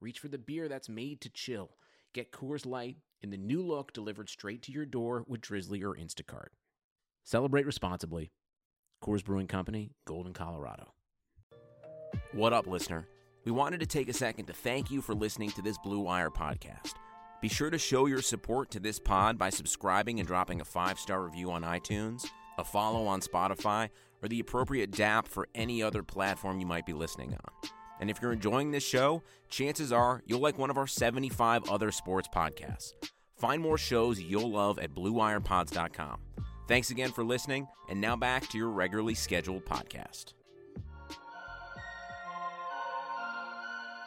reach for the beer that's made to chill. Get Coors Light in the new look delivered straight to your door with Drizzly or Instacart. Celebrate responsibly. Coors Brewing Company, Golden, Colorado. What up, listener? We wanted to take a second to thank you for listening to this Blue Wire podcast. Be sure to show your support to this pod by subscribing and dropping a five star review on iTunes, a follow on Spotify, or the appropriate DAP for any other platform you might be listening on. And if you're enjoying this show, chances are you'll like one of our 75 other sports podcasts. Find more shows you'll love at BlueWirePods.com. Thanks again for listening, and now back to your regularly scheduled podcast.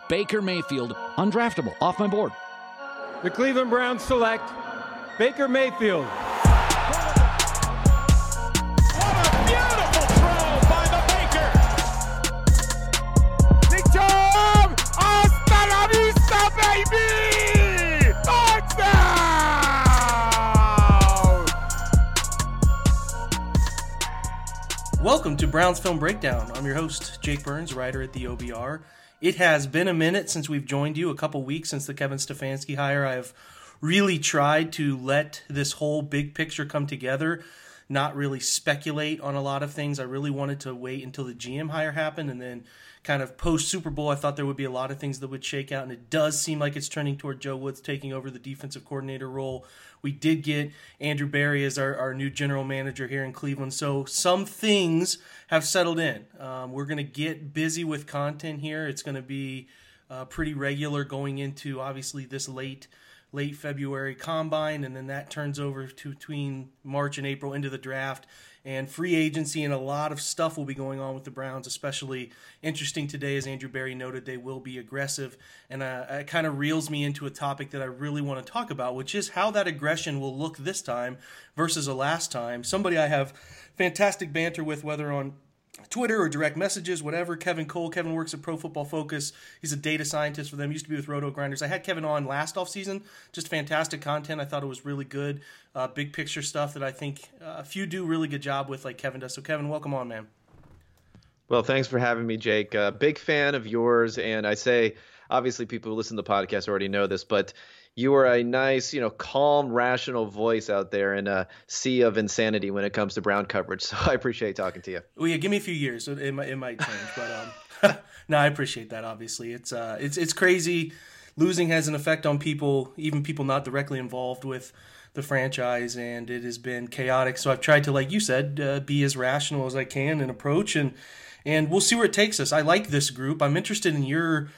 Baker Mayfield, undraftable, off my board. The Cleveland Browns select Baker Mayfield. Baby! Touchdown! Welcome to Browns Film Breakdown. I'm your host, Jake Burns, writer at the OBR. It has been a minute since we've joined you, a couple weeks since the Kevin Stefanski hire. I have really tried to let this whole big picture come together, not really speculate on a lot of things. I really wanted to wait until the GM hire happened and then kind of post Super Bowl, I thought there would be a lot of things that would shake out, and it does seem like it's turning toward Joe Woods taking over the defensive coordinator role. We did get Andrew Berry as our, our new general manager here in Cleveland, so some things have settled in. Um, we're going to get busy with content here. It's going to be uh, pretty regular going into obviously this late late February combine, and then that turns over to between March and April into the draft and free agency, and a lot of stuff will be going on with the Browns. Especially interesting today, as Andrew Berry noted, they will be aggressive, and uh, it kind of reels me into a topic that I really want to talk about, which is how that aggression will look this time versus the last time. Somebody I have fantastic banter with, whether on Twitter or direct messages, whatever. Kevin Cole. Kevin works at Pro Football Focus. He's a data scientist for them. Used to be with Roto Grinders. I had Kevin on last off season. Just fantastic content. I thought it was really good. Uh, big picture stuff that I think uh, a few do really good job with, like Kevin does. So, Kevin, welcome on, man. Well, thanks for having me, Jake. Uh, big fan of yours, and I say obviously people who listen to the podcast already know this, but you are a nice, you know, calm, rational voice out there in a sea of insanity when it comes to Brown coverage. So I appreciate talking to you. Well, yeah, give me a few years, so it might, it might change. but um, no, I appreciate that. Obviously, it's uh, it's it's crazy. Losing has an effect on people, even people not directly involved with the franchise, and it has been chaotic. So I've tried to, like you said, uh, be as rational as I can and approach, and and we'll see where it takes us. I like this group. I'm interested in your,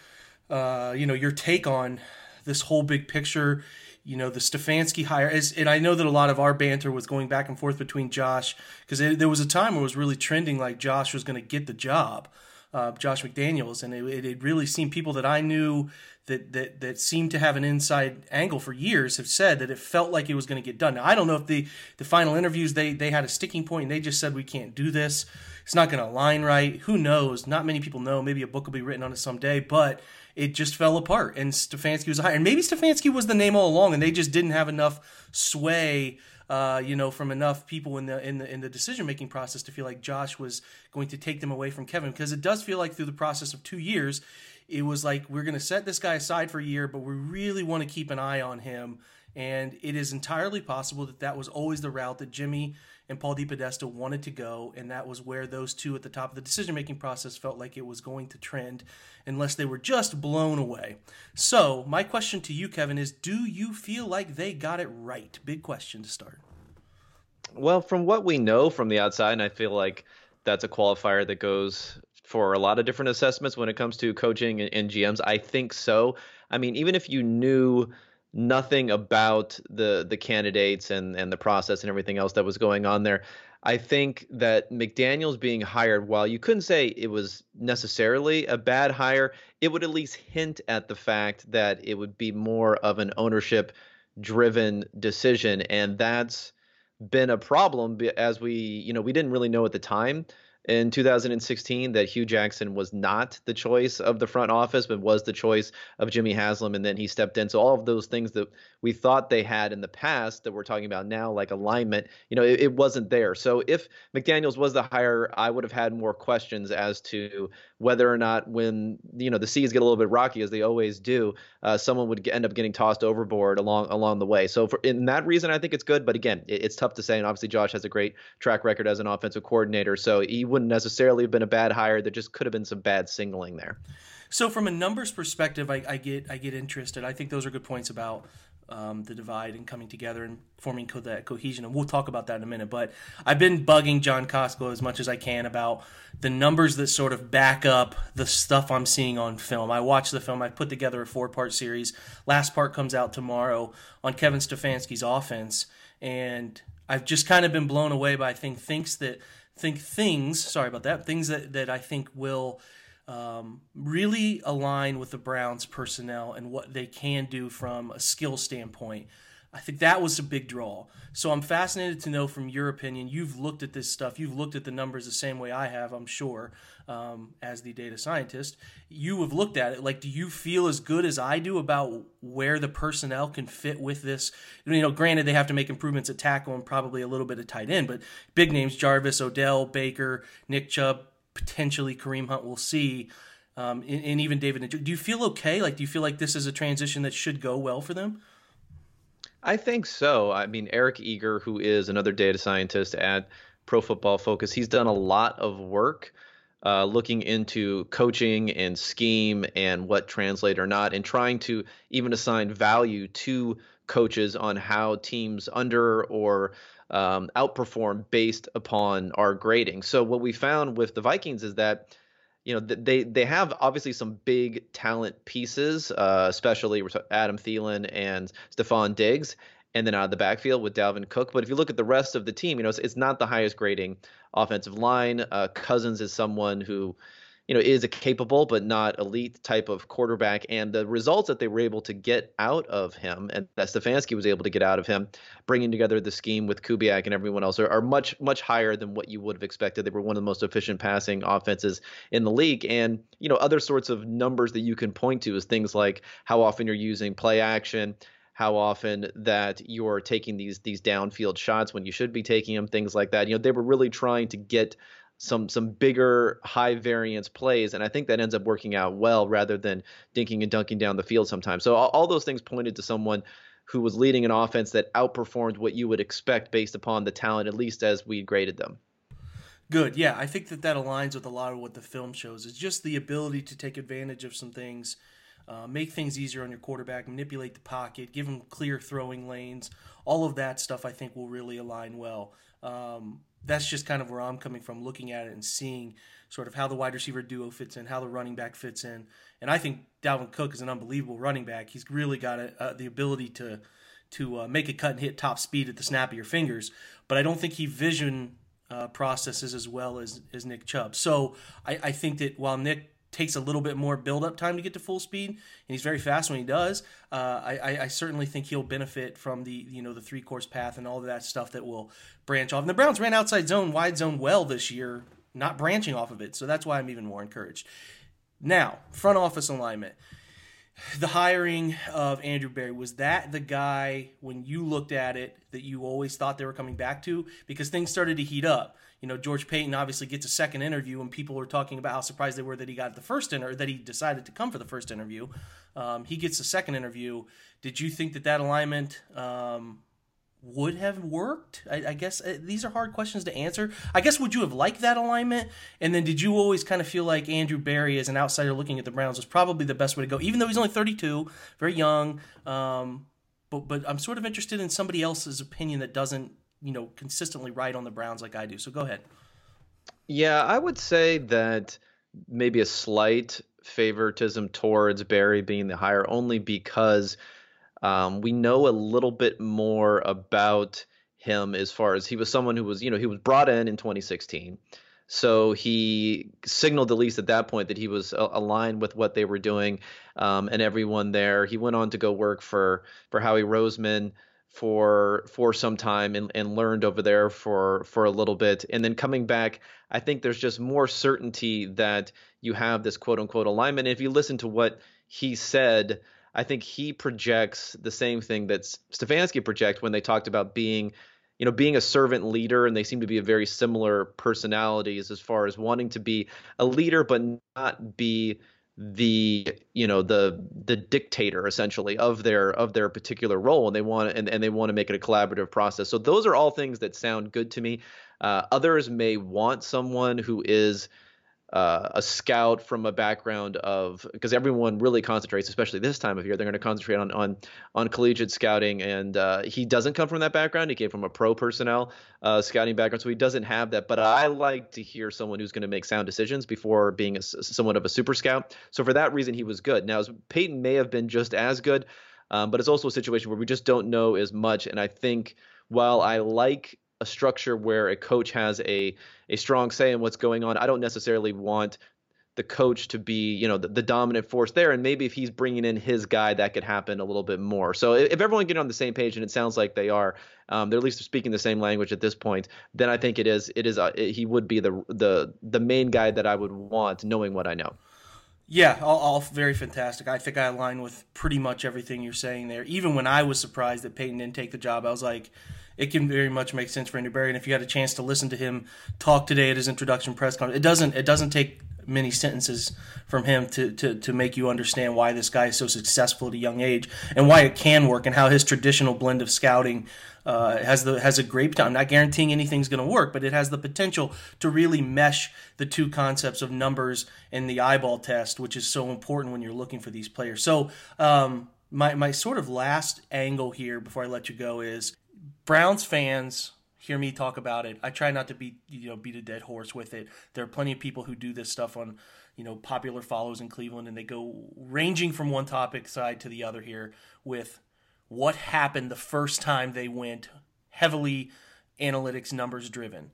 uh, you know, your take on this whole big picture. You know, the Stefanski hire and I know that a lot of our banter was going back and forth between Josh because there was a time where it was really trending like Josh was going to get the job, uh, Josh McDaniels, and it, it really seemed people that I knew that that that seemed to have an inside angle for years have said that it felt like it was going to get done. Now I don't know if the the final interviews they they had a sticking point and they just said we can't do this. It's not going to align right. Who knows? Not many people know. Maybe a book will be written on it someday, but it just fell apart. And Stefanski was hired. And maybe Stefanski was the name all along, and they just didn't have enough sway, uh, you know, from enough people in the in the in the decision making process to feel like Josh was going to take them away from Kevin. Because it does feel like through the process of two years, it was like we're going to set this guy aside for a year, but we really want to keep an eye on him. And it is entirely possible that that was always the route that Jimmy and Paul DePodesta wanted to go, and that was where those two at the top of the decision making process felt like it was going to trend, unless they were just blown away. So, my question to you, Kevin, is do you feel like they got it right? Big question to start. Well, from what we know from the outside, and I feel like that's a qualifier that goes for a lot of different assessments when it comes to coaching and, and GMs. I think so. I mean, even if you knew nothing about the the candidates and and the process and everything else that was going on there. I think that McDaniels being hired, while you couldn't say it was necessarily a bad hire, it would at least hint at the fact that it would be more of an ownership driven decision. And that's been a problem as we, you know, we didn't really know at the time in 2016 that Hue Jackson was not the choice of the front office, but was the choice of Jimmy Haslam, and then he stepped in. So all of those things that we thought they had in the past that we're talking about now, like alignment, you know, it, it wasn't there. So if McDaniels was the hire, I would have had more questions as to whether or not when you know the seas get a little bit rocky as they always do, uh, someone would end up getting tossed overboard along along the way. So for in that reason, I think it's good. But again, it, it's tough to say. And obviously, Josh has a great track record as an offensive coordinator, so he wouldn't necessarily have been a bad hire. There just could have been some bad signaling there. So from a numbers perspective, I, I, get I get interested. I think those are good points about um, the divide and coming together and forming co- that cohesion. And we'll talk about that in a minute. But I've been bugging John Costco as much as I can about the numbers that sort of back up the stuff I'm seeing on film. I watched the film. I put together a four part series. Last part comes out tomorrow on Kevin Stefanski's offense, and I've just kind of been blown away by think thinks that think things. Sorry about that. Things that that I think will um, really align with the Browns personnel and what they can do from a skill standpoint. I think that was a big draw. So I'm fascinated to know from your opinion. You've looked at this stuff. You've looked at the numbers the same way I have, I'm sure, um, as the data scientist. You have looked at it. Like, do you feel as good as I do about where the personnel can fit with this? You know, granted, they have to make improvements at tackle and probably a little bit of tight end, but big names Jarvis, Odell, Baker, Nick Chubb, potentially Kareem Hunt we'll see, um, and, and, even David. Do you feel okay? Like, do you feel like this is a transition that should go well for them? I think so. I mean, Eric Eager, who is another data scientist at Pro Football Focus, he's done a lot of work. Uh, looking into coaching and scheme and what translate or not, and trying to even assign value to coaches on how teams under or um, outperform based upon our grading. So what we found with the Vikings is that you know they they have obviously some big talent pieces, uh, especially Adam Thielen and Stefon Diggs, and then out of the backfield with Dalvin Cook. But if you look at the rest of the team, you know it's, it's not the highest grading offensive line. Uh, Cousins is someone who you know, is a capable but not elite type of quarterback. And the results that they were able to get out of him, and that Stefanski was able to get out of him, bringing together the scheme with Kubiak and everyone else, are, are much much higher than what you would have expected. They were one of the most efficient passing offenses in the league, and you know, other sorts of numbers that you can point to is things like how often you're using play action how often that you're taking these these downfield shots when you should be taking them, things like that. You know, they were really trying to get some some bigger high variance plays and i think that ends up working out well rather than dinking and dunking down the field sometimes. So all, all, those things pointed to someone who was leading an offense that outperformed what you would expect based upon the talent at least as we graded them. Good. Yeah i think that that aligns with a lot of what the film shows. Is just the ability to take advantage of some things uh, make things easier on your quarterback manipulate the pocket give him clear throwing lanes. All of that stuff i think will really align well. Um, that's just kind of where I'm coming from, looking at it and seeing sort of how the wide receiver duo fits in, how the running back fits in. And I think Dalvin Cook is an unbelievable running back. He's really got a, uh, the ability to to uh, make a cut and hit top speed at the snap of your fingers. But I don't think he vision uh, processes as well as as Nick Chubb. So I, I think that while Nick takes a little bit more build up time to get to full speed, and he's very fast when he does. Uh, I, I, certainly think he'll benefit from the you know the three course path and all of that stuff that will branch off. And the Browns ran outside zone, wide zone well this year, not branching off of it. So that's why I'm even more encouraged. Now, front office alignment. The hiring of Andrew Berry was that the guy when you looked at it that you always thought they were coming back to because things started to heat up you know, George Paton obviously gets a second interview, and people were talking about how surprised they were that he got the first inter- that he decided to come for the first interview. Um, he gets the second interview. Did you think that that alignment um, would have worked? I, I guess uh, these are hard questions to answer. I guess would you have liked that alignment? And then did you always kind of feel like Andrew Berry, as an outsider looking at the Browns, was probably the best way to go, even though he's only 32, very young. Um, but but I'm sort of interested in somebody else's opinion that doesn't you know consistently right on the Browns like I do. So go ahead. Yeah, I would say that maybe a slight favoritism towards Berry being the higher, only because um, we know a little bit more about him as far as he was someone who was, you know, he was brought in in 2016. So he signaled at least at that point that he was aligned with what they were doing um, and everyone there. He went on to go work for for Howie Roseman for for some time and, and learned over there for for a little bit. And then coming back i think there's just more certainty that you have this quote unquote alignment. And if you listen to what he said i think he projects the same thing that stefanski project when they talked about being you know, being a servant leader, and they seem to be a very similar personalities as far as wanting to be a leader, but not be the you know the the dictator essentially of their of their particular role and they want and, and they want to make it a collaborative process. So those are all things that sound good to me. Uh, others may want someone who is uh, a scout from a background of because everyone really concentrates, especially this time of year, they're going to concentrate on on on collegiate scouting, and uh, he doesn't come from that background. He came from a pro personnel uh, scouting background, so he doesn't have that. But I like to hear someone who's going to make sound decisions before being a, somewhat of a super scout. So for that reason, he was good. Now Paton may have been just as good, um, but it's also a situation where we just don't know as much. And I think while I like a structure where a coach has a a strong say in what's going on. I don't necessarily want the coach to be, you know, the, the, dominant force there. And maybe if he's bringing in his guy, that could happen a little bit more. So if, if everyone get on the same page, and it sounds like they are, um, they're at least speaking the same language at this point, then I think it is, it is, a, it, he would be the the the main guy that I would want, knowing what I know. Yeah, all, all, very fantastic. I think I align with pretty much everything you're saying there. Even when I was surprised that Paton didn't take the job, I was like, it can very much make sense for Andrew Berry. And if you had a chance to listen to him talk today at his introduction press conference, it doesn't it doesn't take many sentences from him to, to, to make you understand why this guy is so successful at a young age and why it can work and how his traditional blend of scouting uh, has the has a great. I'm not guaranteeing anything's going to work, but it has the potential to really mesh the two concepts of numbers and the eyeball test, which is so important when you're looking for these players. So um, my my sort of last angle here before I let you go is Browns fans hear me talk about it. I try not to beat you know beat a dead horse with it. There are plenty of people who do this stuff on you know popular follows in Cleveland, and they go ranging from one topic side to the other here with what happened the first time they went heavily analytics numbers driven.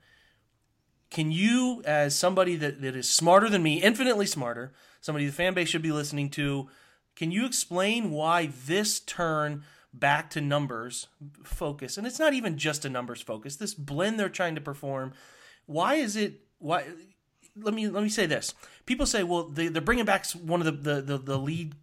Can you, as somebody that, that is smarter than me, infinitely smarter, somebody the fan base should be listening to, can you explain why this turn back to numbers focus, and it's not even just a numbers focus. This blend they're trying to perform, why is it? Why? Let me let me say this. People say, well, they, they're bringing back one of the the the, the lead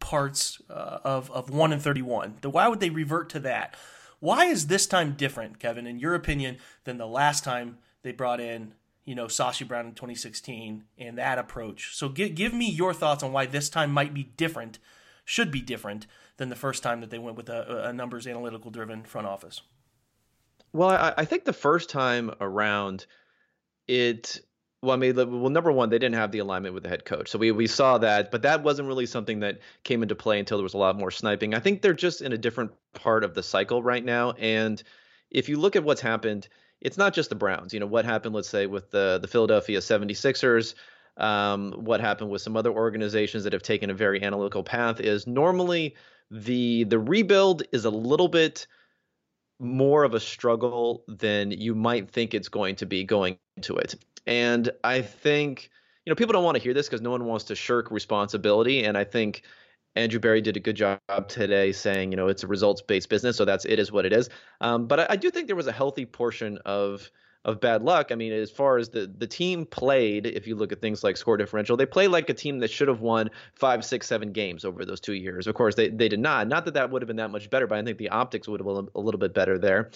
parts uh, of of one and thirty one. Why would they revert to that? Why is this time different, Kevin, in your opinion, than the last time they brought in you know Sashi Brown in 2016 and that approach? So give give me your thoughts on why this time might be different, should be different than the first time that they went with a, a numbers analytical driven front office. Well, I, I, think the first time around, it well, I mean, well, number one, they didn't have the alignment with the head coach, so we we saw that, but that wasn't really something that came into play until there was a lot more sniping. I think they're just in a different part of the cycle right now, and if you look at what's happened, it's not just the Browns. You know, what happened, let's say, with the the Philadelphia 76ers. Um, what happened with some other organizations that have taken a very analytical path is normally the the rebuild is a little bit more of a struggle than you might think it's going to be going into it. And I think you know people don't want to hear this because no one wants to shirk responsibility. And I think Andrew Berry did a good job today saying you know it's a results based business, so that's it is what it is. Um, but I, I do think there was a healthy portion of of bad luck. I mean, as far as the the team played, if you look at things like score differential, they played like a team that should have won five, six, seven games over those two years. Of course, they they did not. Not that that would have been that much better, but I think the optics would have been a little bit better there.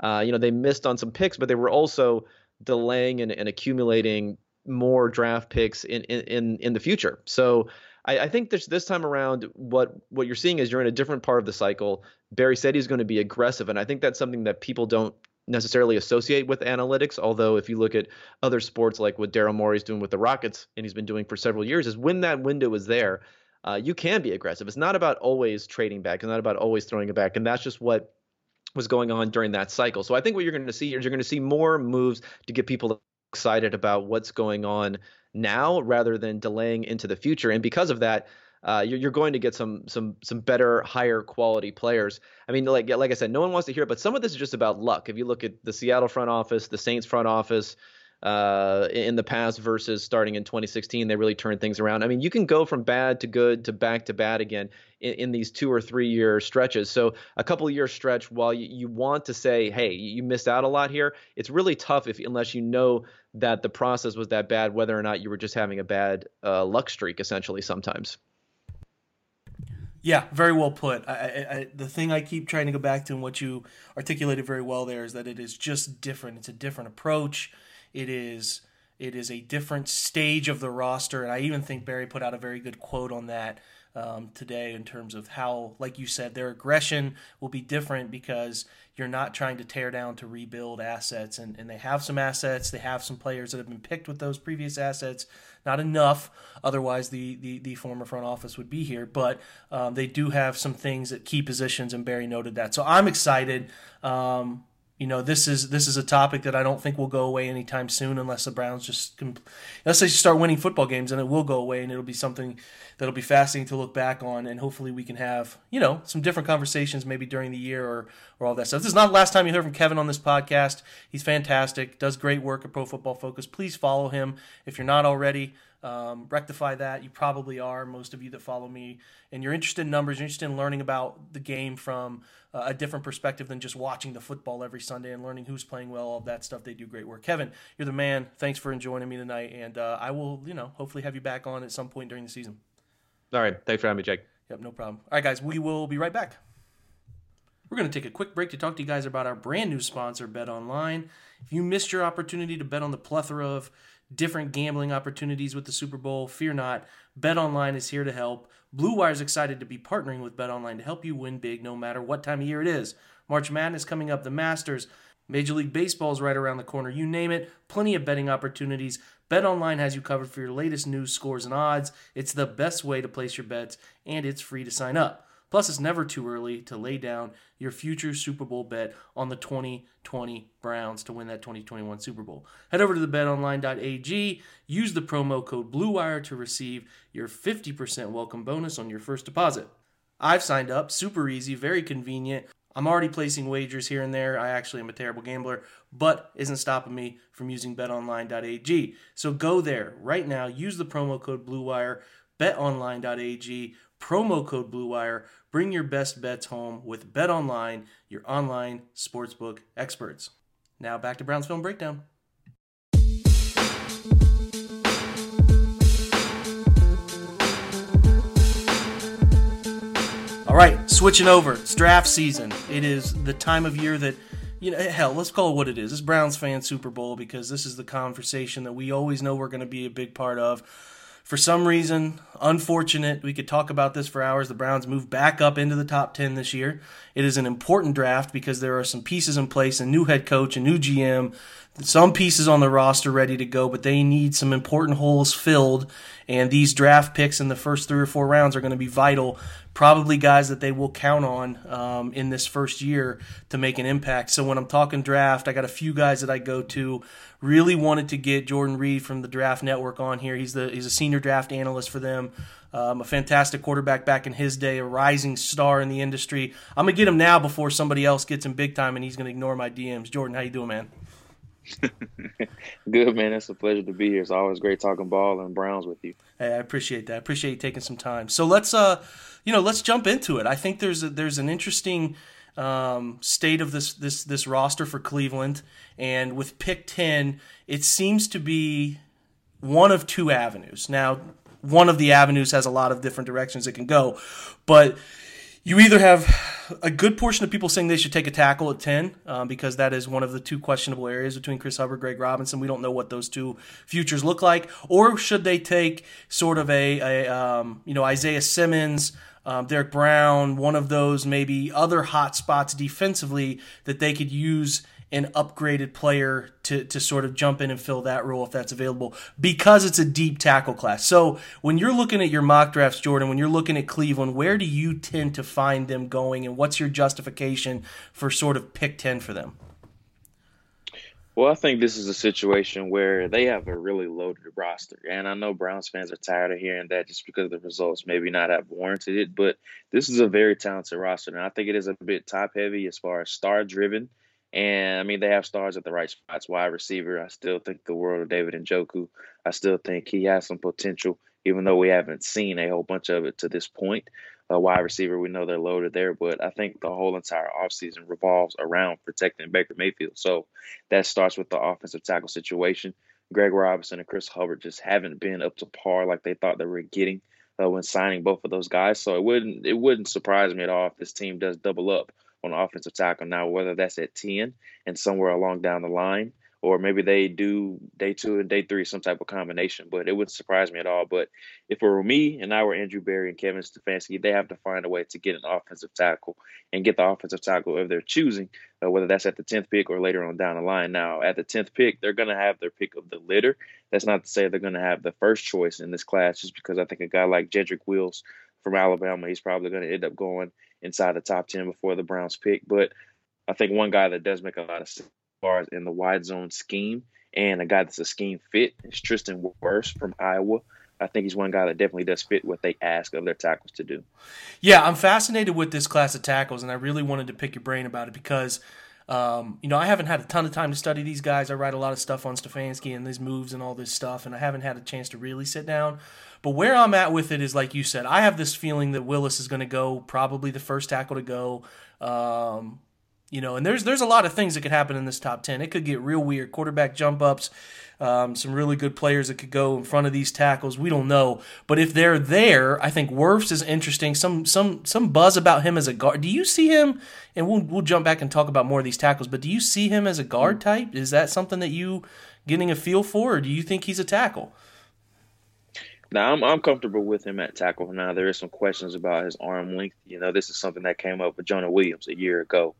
Uh, you know, they missed on some picks, but they were also delaying and, and accumulating more draft picks in in in the future. So. I, I think this this time around, what what you're seeing is you're in a different part of the cycle. Berry said he's going to be aggressive, and I think that's something that people don't necessarily associate with analytics. Although, if you look at other sports like what Daryl Morey's doing with the Rockets, and he's been doing for several years, is when that window is there, uh, you can be aggressive. It's not about always trading back. It's not about always throwing it back. And that's just what was going on during that cycle. So I think what you're going to see is you're going to see more moves to get people excited about what's going on now rather than delaying into the future. And because of that, uh, you're, you're going to get some some some better, higher quality players. I mean, like like I said, no one wants to hear it, but some of this is just about luck. If you look at the Seattle front office, the Saints front office, uh, in the past versus starting in 2016, they really turned things around. I mean, you can go from bad to good to back to bad again in, in these two or three year stretches. So a couple year stretch, while you, you, want to say, hey, you missed out a lot here, it's really tough if unless you know that the process was that bad, whether or not you were just having a bad uh, luck streak, essentially sometimes. Yeah, very well put. I, I, I, the thing I keep trying to go back to and what you articulated very well there is that it is just different. It's a different approach. It is it is a different stage of the roster, and I even think Berry put out a very good quote on that um, today in terms of how, like you said, their aggression will be different because you're not trying to tear down to rebuild assets, and, and they have some assets, they have some players that have been picked with those previous assets, not enough, otherwise the the, the former front office would be here, but um, they do have some things at key positions, and Berry noted that. So I'm excited. Um, you know this is this is a topic that I don't think will go away anytime soon unless the Browns just unless they start winning football games and it will go away and it'll be something that'll be fascinating to look back on and hopefully we can have you know some different conversations maybe during the year or or all that stuff. This is not the last time you hear from Kevin on this podcast. He's fantastic, does great work at Pro Football Focus. Please follow him if you're not already. Um, rectify that. You probably are. Most of you that follow me, and you're interested in numbers, you're interested in learning about the game from uh, a different perspective than just watching the football every Sunday and learning who's playing well. All that stuff. They do great work. Kevin, you're the man. Thanks for joining me tonight, and uh, I will, you know, hopefully have you back on at some point during the season. All right. Thanks for having me, Jake. Yep, no problem. All right, guys, we will be right back. We're going to take a quick break to talk to you guys about our brand new sponsor, Bet Online. If you missed your opportunity to bet on the plethora of different gambling opportunities with the Super Bowl, fear not. BetOnline is here to help. Blue Wire is excited to be partnering with BetOnline to help you win big no matter what time of year it is. March Madness coming up, the Masters, Major League Baseball is right around the corner. You name it, plenty of betting opportunities. BetOnline has you covered for your latest news, scores, and odds. It's the best way to place your bets, and it's free to sign up. Plus, it's never too early to lay down your future Super Bowl bet on the 2020 Browns to win that 2021 Super Bowl. Head over to the betonline.ag, use the promo code BLUEWIRE to receive your 50% welcome bonus on your first deposit. I've signed up, super easy, very convenient. I'm already placing wagers here and there. I actually am a terrible gambler, but isn't stopping me from using betonline.ag. So go there right now, use the promo code BLUEWIRE, betonline.ag promo code BlueWire. Bring your best bets home with Bet Online, your online sportsbook experts. Now back to Browns Film Breakdown. All right, switching over. It's draft season. It is the time of year that, you know, hell, let's call it what it is. It's Browns fan Super Bowl because this is the conversation that we always know we're going to be a big part of for some reason, unfortunate, we could talk about this for hours. The Browns move back up into the top 10 this year. It is an important draft because there are some pieces in place a new head coach, a new GM, some pieces on the roster ready to go, but they need some important holes filled. And these draft picks in the first three or four rounds are going to be vital. Probably guys that they will count on um, in this first year to make an impact. So when I'm talking draft, I got a few guys that I go to Really wanted to get Jordan Reed from the Draft Network on here. He's the he's a senior draft analyst for them. Um, a fantastic quarterback back in his day, a rising star in the industry. I'm gonna get him now before somebody else gets him big time, and he's gonna ignore my DMs. Jordan, how you doing, man? Good man, it's a pleasure to be here. It's always great talking ball and Browns with you. Hey, I appreciate that. I appreciate you taking some time. So let's uh, you know, let's jump into it. I think there's a, there's an interesting um, state of this this this roster for Cleveland, and with pick ten, it seems to be one of two avenues. Now, one of the avenues has a lot of different directions it can go, but you either have a good portion of people saying they should take a tackle at 10 um, because that is one of the two questionable areas between Chris Hubbard, Greg Robinson. We don't know what those two futures look like. Or should they take sort of a, a um, you know, Isaiah Simmons, um, Derrick Brown, one of those maybe other hot spots defensively that they could use an upgraded player to, to sort of jump in and fill that role if that's available because it's a deep tackle class. So when you're looking at your mock drafts, Jordan, when you're looking at Cleveland, where do you tend to find them going and what's your justification for sort of pick 10 for them? Well, I think this is a situation where they have a really loaded roster. And I know Browns fans are tired of hearing that just because the results maybe not have warranted it. But this is a very talented roster. And I think it is a bit top heavy as far as star driven. And I mean, they have stars at the right spots. Wide receiver, I still think the world of David Njoku. I still think he has some potential, even though we haven't seen a whole bunch of it to this point wide receiver. We know they're loaded there, but I think the whole entire offseason revolves around protecting Baker Mayfield. So that starts with the offensive tackle situation. Greg Robinson and Chris Hubbard just haven't been up to par like they thought they were getting uh, when signing both of those guys. So it wouldn't it wouldn't surprise me at all if this team does double up on offensive tackle now, whether that's at ten and somewhere along down the line, or maybe they do day two and day three, some type of combination. But it wouldn't surprise me at all. But if it were me and I were Andrew Berry and Kevin Stefanski, they have to find a way to get an offensive tackle and get the offensive tackle of their choosing, uh, whether that's at the 10th pick or later on down the line. Now, at the 10th pick, they're going to have their pick of the litter. That's not to say they're going to have the first choice in this class, just because I think a guy like Jedrick Wills from Alabama, he's probably going to end up going inside the top 10 before the Browns pick. But I think one guy that does make a lot of sense as in the wide zone scheme and a guy that's a scheme fit is Tristan Wirfs from Iowa. I think he's one guy that definitely does fit what they ask of their tackles to do. Yeah, I'm fascinated with this class of tackles, and I really wanted to pick your brain about it because, um, you know, I haven't had a ton of time to study these guys. I write a lot of stuff on Stefanski and these moves and all this stuff, and I haven't had a chance to really sit down. But where I'm at with it is, like you said, I have this feeling that Willis is going to go probably the first tackle to go. Um, you know, and there's there's a lot of things that could happen in this top ten. It could get real weird. Quarterback jump ups, um, some really good players that could go in front of these tackles. We don't know, but if they're there, I think Wirfs is interesting. Some some some buzz about him as a guard. Do you see him? And we'll we'll jump back and talk about more of these tackles. But do you see him as a guard type? Is that something that you getting a feel for, or do you think he's a tackle? Now I'm I'm comfortable with him at tackle. Now there is some questions about his arm length. You know, this is something that came up with Jonah Williams a year ago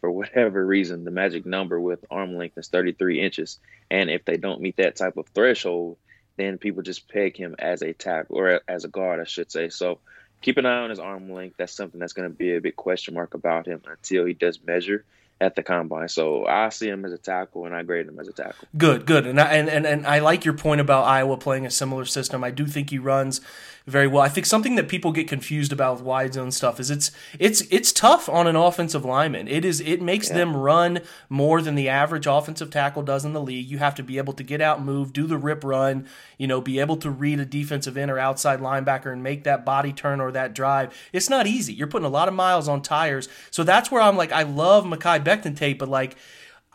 for whatever reason, the magic number with arm length is 33 inches. And if they don't meet that type of threshold, then people just peg him as a tackle or as a guard, I should say. So keep an eye on his arm length. That's something that's going to be a big question mark about him until he does measure at the combine. So I see him as a tackle, and I grade him as a tackle. Good, good, and I, and and, and I like your point about Iowa playing a similar system. I do think he runs very well. I think something that people get confused about with wide zone stuff is it's it's it's tough on an offensive lineman. It is it makes yeah. them run more than the average offensive tackle does in the league. You have to be able to get out, move, do the rip run, you know, be able to read a defensive end or outside linebacker and make that body turn or that drive. It's not easy. You're putting a lot of miles on tires. So that's where I'm like I love Mekhi Becton tape, but like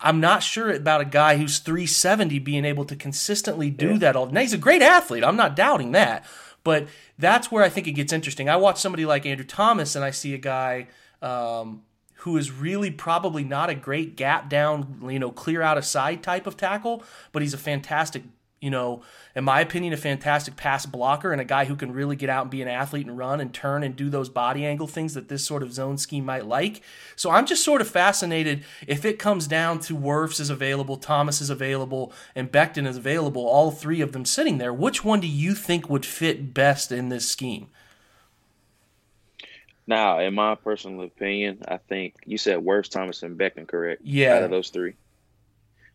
I'm not sure about a guy who's 370 being able to consistently do yeah. that all. Now he's a great athlete. I'm not doubting that. But that's where I think it gets interesting. I watch somebody like Andrew Thomas and I see a guy um, who is really probably not a great gap down, you know, clear out a side type of tackle, but he's a fantastic you know, in my opinion, a fantastic pass blocker and a guy who can really get out and be an athlete and run and turn and do those body angle things that this sort of zone scheme might like. So I'm just sort of fascinated if it comes down to Wirfs is available, Thomas is available, and Becton is available, all three of them sitting there. Which one do you think would fit best in this scheme? Now, in my personal opinion, I think you said Wirfs, Thomas, and Becton, correct? Yeah. Out of those three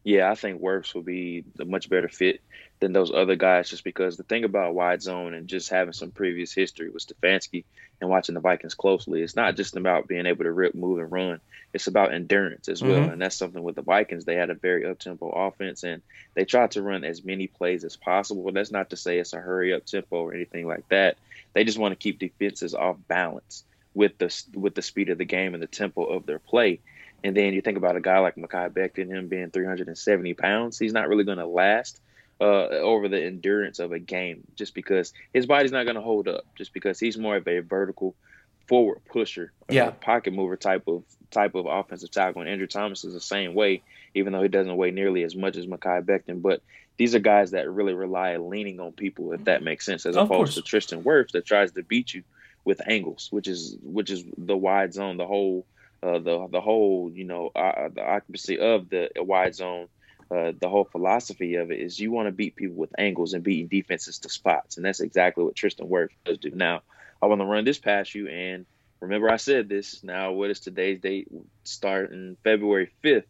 yeah, I think Wirfs will be a much better fit than those other guys just because the thing about wide zone and just having some previous history with Stefanski and watching the Vikings closely, it's not just about being able to rip, move, and run. It's about endurance as well. Mm-hmm. And that's something with the Vikings. They had a very up tempo offense and they tried to run as many plays as possible. That's not to say it's a hurry up tempo or anything like that. They just want to keep defenses off balance with the with the speed of the game and the tempo of their play. And then you think about a guy like Mekhi Becton, him being 370 pounds, he's not really going to last uh, over the endurance of a game just because his body's not going to hold up, just because he's more of a vertical forward pusher, yeah, pocket mover type of type of offensive tackle. And Andrew Thomas is the same way, even though he doesn't weigh nearly as much as Mekhi Becton. But these are guys that really rely on leaning on people, if that makes sense, as of opposed course. to Tristan Wirfs that tries to beat you with angles, which is which is the wide zone, the whole uh, the the whole you know uh, the occupancy of the wide zone. Uh, the whole philosophy of it is you want to beat people with angles and beating defenses to spots, and that's exactly what Tristan Wirfs does do. Now, I want to run this past you, and remember I said this. Now, what is today's date? Starting February fifth.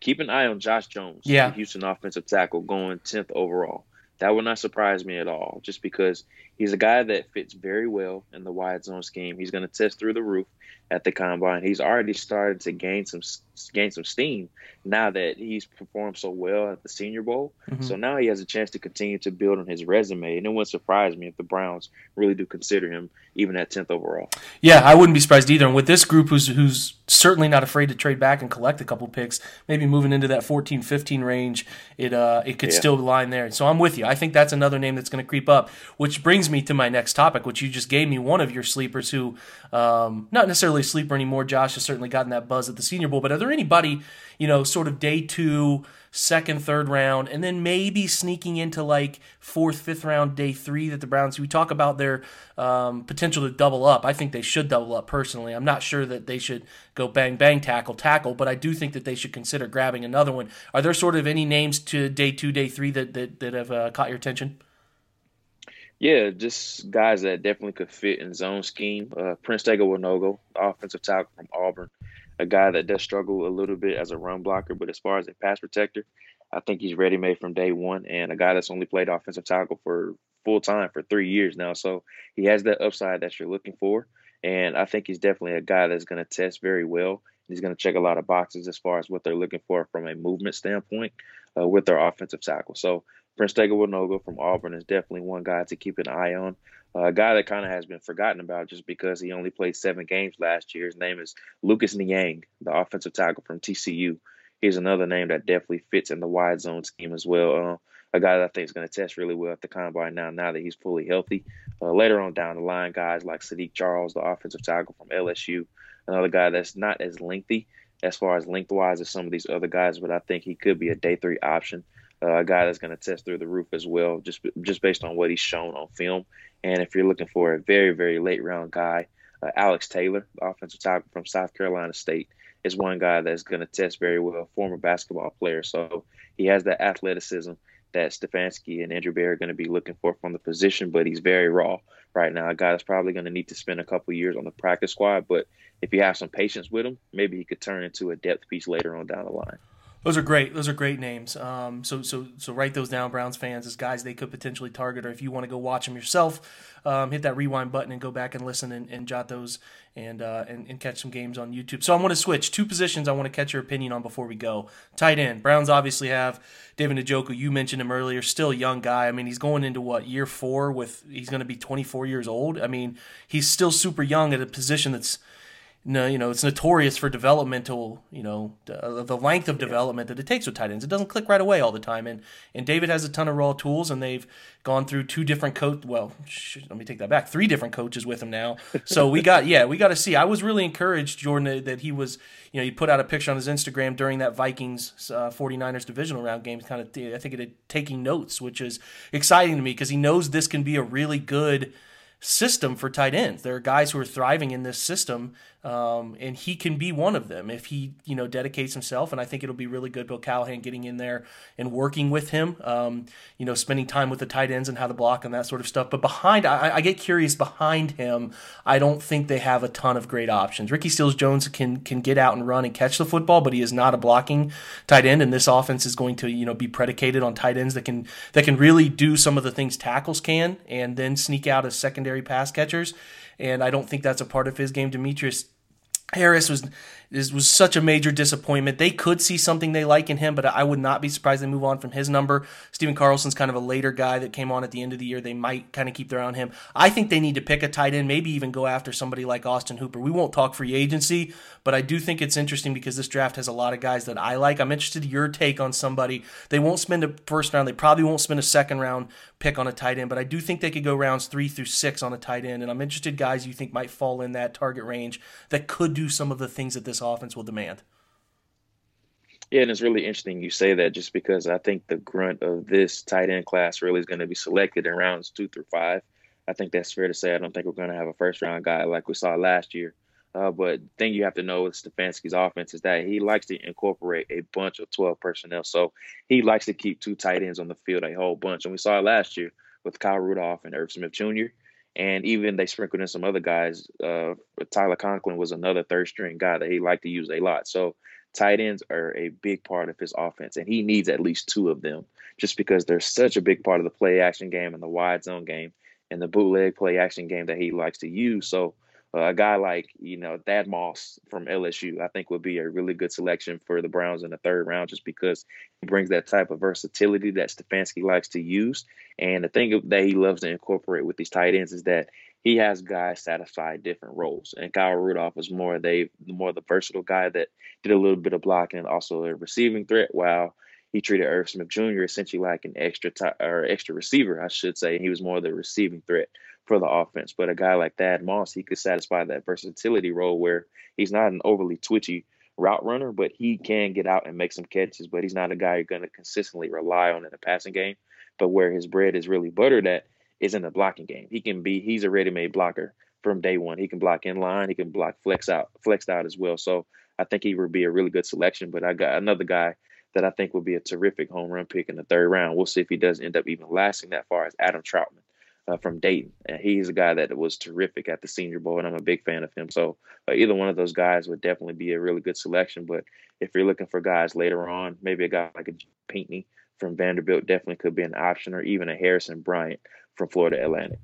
keep an eye on Josh Jones, yeah. the Houston offensive tackle, going 10th overall. That would not surprise me at all, just because he's a guy that fits very well in the wide zone scheme. He's going to test through the roof at the combine. He's already started to gain some gain some steam now that he's performed so well at the Senior Bowl. Mm-hmm. So now he has a chance to continue to build on his resume, and it wouldn't surprise me if the Browns really do consider him even at tenth overall. Yeah, I wouldn't be surprised either. And with this group, who's who's certainly not afraid to trade back and collect a couple picks, maybe moving into that 14, 15 range, it uh it could yeah. still line there. So I'm with you. I think that's another name that's going to creep up, which brings me to my next topic, which you just gave me one of your sleepers who, um, not necessarily a sleeper anymore. Josh has certainly gotten that buzz at the Senior Bowl, but are there anybody, you know, sort of day two, second, third round, and then maybe sneaking into like fourth, fifth round, day three that the Browns, we talk about their um, potential to double up. I think they should double up personally. I'm not sure that they should go bang, bang, tackle, tackle, but I do think that they should consider grabbing another one. Are there sort of any names to day two, day three that, that, that have uh, caught your attention? Yeah, just guys that definitely could fit in zone scheme. Uh, Prince Tega Wanogho, offensive tackle from Auburn, a guy that does struggle a little bit as a run blocker, but as far as a pass protector, I think he's ready made from day one, and a guy that's only played offensive tackle for full time for three years now. So he has that upside that you're looking for, and I think he's definitely a guy that's going to test very well. He's going to check a lot of boxes as far as what they're looking for from a movement standpoint uh, with their offensive tackle. So Prince Tega Wanogho from Auburn is definitely one guy to keep an eye on. A guy that kind of has been forgotten about just because he only played seven games last year. His name is Lucas Niang, the offensive tackle from TCU. He's another name that definitely fits in the wide zone scheme as well. Uh, a guy that I think is going to test really well at the combine now, now that he's fully healthy. Uh, later on down the line, guys like Saahdiq Charles, the offensive tackle from LSU, another guy that's not as lengthy as far as lengthwise as some of these other guys, but I think he could be a day three option uh, a guy that's going to test through the roof as well, just just based on what he's shown on film. And if you're looking for a very very late round guy, uh, Alex Taylor, offensive tackle from South Carolina State, is one guy that's going to test very well. Former basketball player, so he has that athleticism that Stefanski and Andrew Berry are going to be looking for from the position, but he's very raw right now. A guy that's probably going to need to spend a couple years on the practice squad, but if you have some patience with him, maybe he could turn into a depth piece later on down the line. Those are great. Those are great names. Um, so so so write those down, Browns fans, as guys they could potentially target, or if you want to go watch them yourself, um, hit that rewind button and go back and listen and, and jot those and, uh, and and catch some games on YouTube. So I want to switch two positions. I want to catch your opinion on before we go. Tight end. Browns obviously have David Njoku. You mentioned him earlier. Still a young guy. I mean, he's going into what year four with he's going to be 24 years old. I mean, he's still super young at a position that's no, you know, it's notorious for developmental, you know, uh, the length of development that it takes with tight ends. It doesn't click right away all the time, and and David has a ton of raw tools, and they've gone through two different coach. Well, sh- let me take that back. Three different coaches with him now. So we got, yeah, we got to see. I was really encouraged, Jordan, that he was, you know, he put out a picture on his Instagram during that Vikings uh, 49ers divisional round game, kind of, I think it had taking notes, which is exciting to me because he knows this can be a really good system for tight ends. There are guys who are thriving in this system um, and he can be one of them if he, you know, dedicates himself. And I think it'll be really good, Bill Callahan getting in there and working with him, um, you know, spending time with the tight ends and how to block and that sort of stuff. But behind, I, I, get curious behind him. I don't think they have a ton of great options. Ricky Seals Jones can can get out and run and catch the football, but he is not a blocking tight end. And this offense is going to, you know, be predicated on tight ends that can that can really do some of the things tackles can, and then sneak out as secondary pass catchers and I don't think that's a part of his game. Demetrius Harris was was such a major disappointment. They could see something they like in him, but I would not be surprised they move on from his number. Stephen Carlson's kind of a later guy that came on at the end of the year. They might kind of keep their eye on him. I think they need to pick a tight end, maybe even go after somebody like Austin Hooper. We won't talk free agency, but I do think it's interesting because this draft has a lot of guys that I like. I'm interested in your take on somebody. They won't spend a first round. They probably won't spend a second round pick on a tight end, but I do think they could go rounds three through six on a tight end. And I'm interested guys you think might fall in that target range that could do some of the things that this offense will demand. Yeah, and it's really interesting you say that just because I think the grunt of this tight end class really is going to be selected in rounds two through five. I think that's fair to say. I don't think we're going to have a first round guy like we saw last year. Uh, but thing you have to know with Stefanski's offense is that he likes to incorporate a bunch of 12 personnel. So he likes to keep two tight ends on the field a whole bunch. And we saw it last year with Kyle Rudolph and Irv Smith Jr. And even they sprinkled in some other guys. Uh, Tyler Conklin was another third string guy that he liked to use a lot. So tight ends are a big part of his offense, and he needs at least two of them just because they're such a big part of the play action game and the wide zone game and the bootleg play action game that he likes to use. So uh, a guy like you know Thad Moss from LSU, I think would be a really good selection for the Browns in the third round, just because he brings that type of versatility that Stefanski likes to use. And the thing that he loves to incorporate with these tight ends is that he has guys satisfy different roles. And Kyle Rudolph was more they more the versatile guy that did a little bit of blocking and also a receiving threat, while he treated Irv Smith Jr. essentially like an extra t- or extra receiver, I should say. He was more the receiving threat for the offense. But a guy like Thad Moss, he could satisfy that versatility role where he's not an overly twitchy route runner, but he can get out and make some catches. But he's not a guy you're going to consistently rely on in the passing game. But where his bread is really buttered at is in the blocking game. He can be he's a ready-made blocker from day one. He can block in line. He can block flex out, flexed out as well. So I think he would be a really good selection. But I got another guy that I think would be a terrific home run pick in the third round. We'll see if he does end up even lasting that far as Adam Trautman uh, from Dayton. And he's a guy that was terrific at the Senior Bowl, and I'm a big fan of him. So uh, either one of those guys would definitely be a really good selection. But if you're looking for guys later on, maybe a guy like a Pinkney from Vanderbilt definitely could be an option, or even a Harrison Bryant from Florida Atlantic.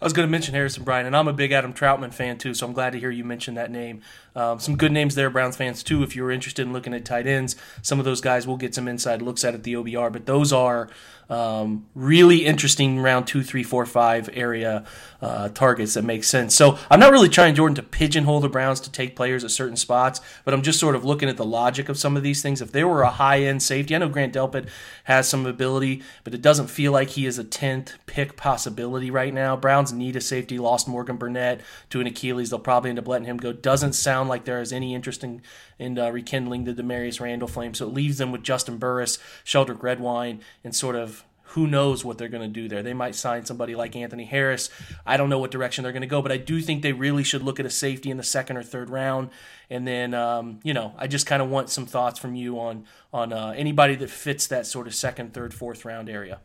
I was going to mention Harrison Bryant, and I'm a big Adam Trautman fan too, so I'm glad to hear you mention that name. Um, some good names there, Browns fans too. If you're interested in looking at tight ends, some of those guys will get some inside looks at at the OBR, but those are um, really interesting round two, three, four, five area uh, targets that make sense. So I'm not really trying, Jordan, to pigeonhole the Browns to take players at certain spots, but I'm just sort of looking at the logic of some of these things. If there were a high end safety, I know Grant Delpit has some ability, but it doesn't feel like he is a 10th pick possibility right now. Browns need a safety, lost Morgan Burnett to an Achilles. They'll probably end up letting him go. Doesn't sound like there is any interest in, in uh, rekindling the Damarious Randall flame, so it leaves them with Justin Burris, Sheldrick Redwine, and sort of who knows what they're going to do there. They might sign somebody like Anthony Harris. I don't know what direction they're going to go, but I do think they really should look at a safety in the second or third round. And then, um, you know, I just kind of want some thoughts from you on on uh, anybody that fits that sort of second, third, fourth round area.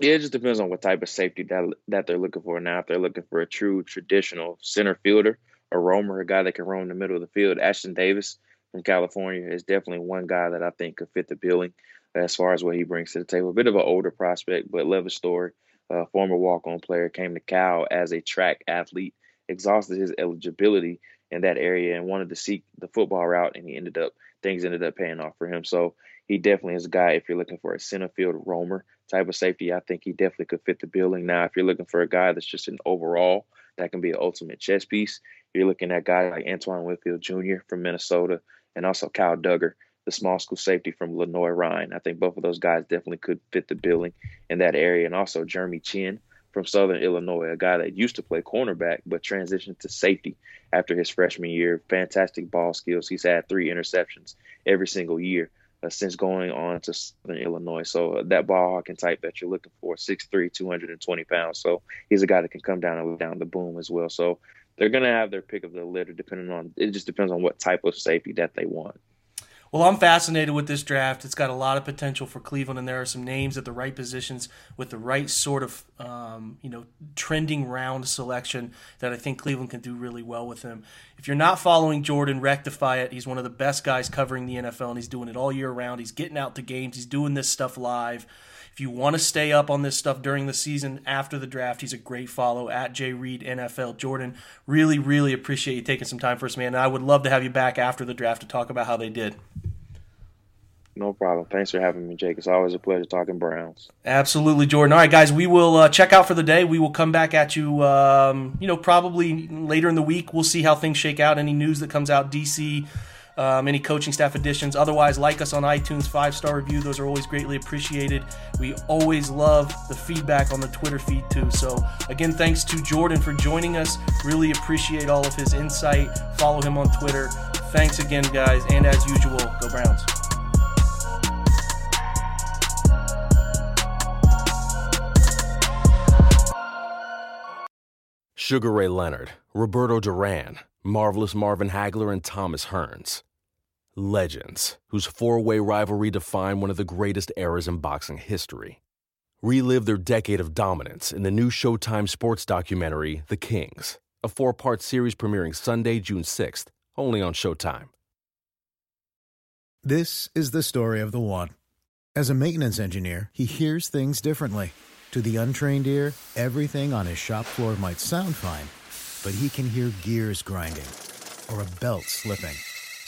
Yeah, it just depends on what type of safety that that they're looking for. Now, if they're looking for a true traditional center fielder, a roamer, a guy that can roam the middle of the field, Ashtyn Davis from California is definitely one guy that I think could fit the billing as far as what he brings to the table. A bit of an older prospect, but love his story. Uh, former walk-on player came to Cal as a track athlete, exhausted his eligibility in that area, and wanted to seek the football route, and he ended up things ended up paying off for him. So he definitely is a guy. If you're looking for a center field roamer type of safety, I think he definitely could fit the building. Now, if you're looking for a guy that's just an overall that can be an ultimate chess piece, you're looking at guys like Antoine Winfield Jr. from Minnesota and also Kyle Dugger, the small school safety from Lenoir-Rhyne. I think both of those guys definitely could fit the billing in that area. And also Jeremy Chinn from Southern Illinois, a guy that used to play cornerback but transitioned to safety after his freshman year. Fantastic ball skills. He's had three interceptions every single year uh, since going on to Southern Illinois. So uh, that ball hawking type that you're looking for, 6'3", 220 pounds. So he's a guy that can come down and down the boom as well. So they're going to have their pick of the litter depending on – it just depends on what type of safety that they want. Well, I'm fascinated with this draft. It's got a lot of potential for Cleveland, and there are some names at the right positions with the right sort of, um, you know, trending round selection that I think Cleveland can do really well with him. If you're not following Jordan, rectify it. He's one of the best guys covering the NFL, and he's doing it all year round. He's getting out to games. He's doing this stuff live. If you want to stay up on this stuff during the season after the draft, he's a great follow at J Reid NFL. Jordan, really, really appreciate you taking some time for us, man. And I would love to have you back after the draft to talk about how they did. No problem. Thanks for having me, Jake. It's always a pleasure talking Browns. Absolutely, Jordan. All right, guys, we will uh, check out for the day. We will come back at you, um, you know, probably later in the week. We'll see how things shake out. Any news that comes out, DC um, any coaching staff additions. Otherwise, like us on iTunes, five star review. Those are always greatly appreciated. We always love the feedback on the Twitter feed too. So, again, thanks to Jordan for joining us. Really appreciate all of his insight. Follow him on Twitter. Thanks again, guys. And as usual, go Browns. Sugar Ray Leonard, Roberto Duran, Marvelous Marvin Hagler, and Thomas Hearns legends whose four way rivalry defined one of the greatest eras in boxing history. Relive their decade of dominance in the new Showtime sports documentary, The Kings, a four part series premiering Sunday, June 6th, only on Showtime. This is the story of the one. As a maintenance engineer, he hears things differently. To the untrained ear, everything on his shop floor might sound fine, but he can hear gears grinding or a belt slipping.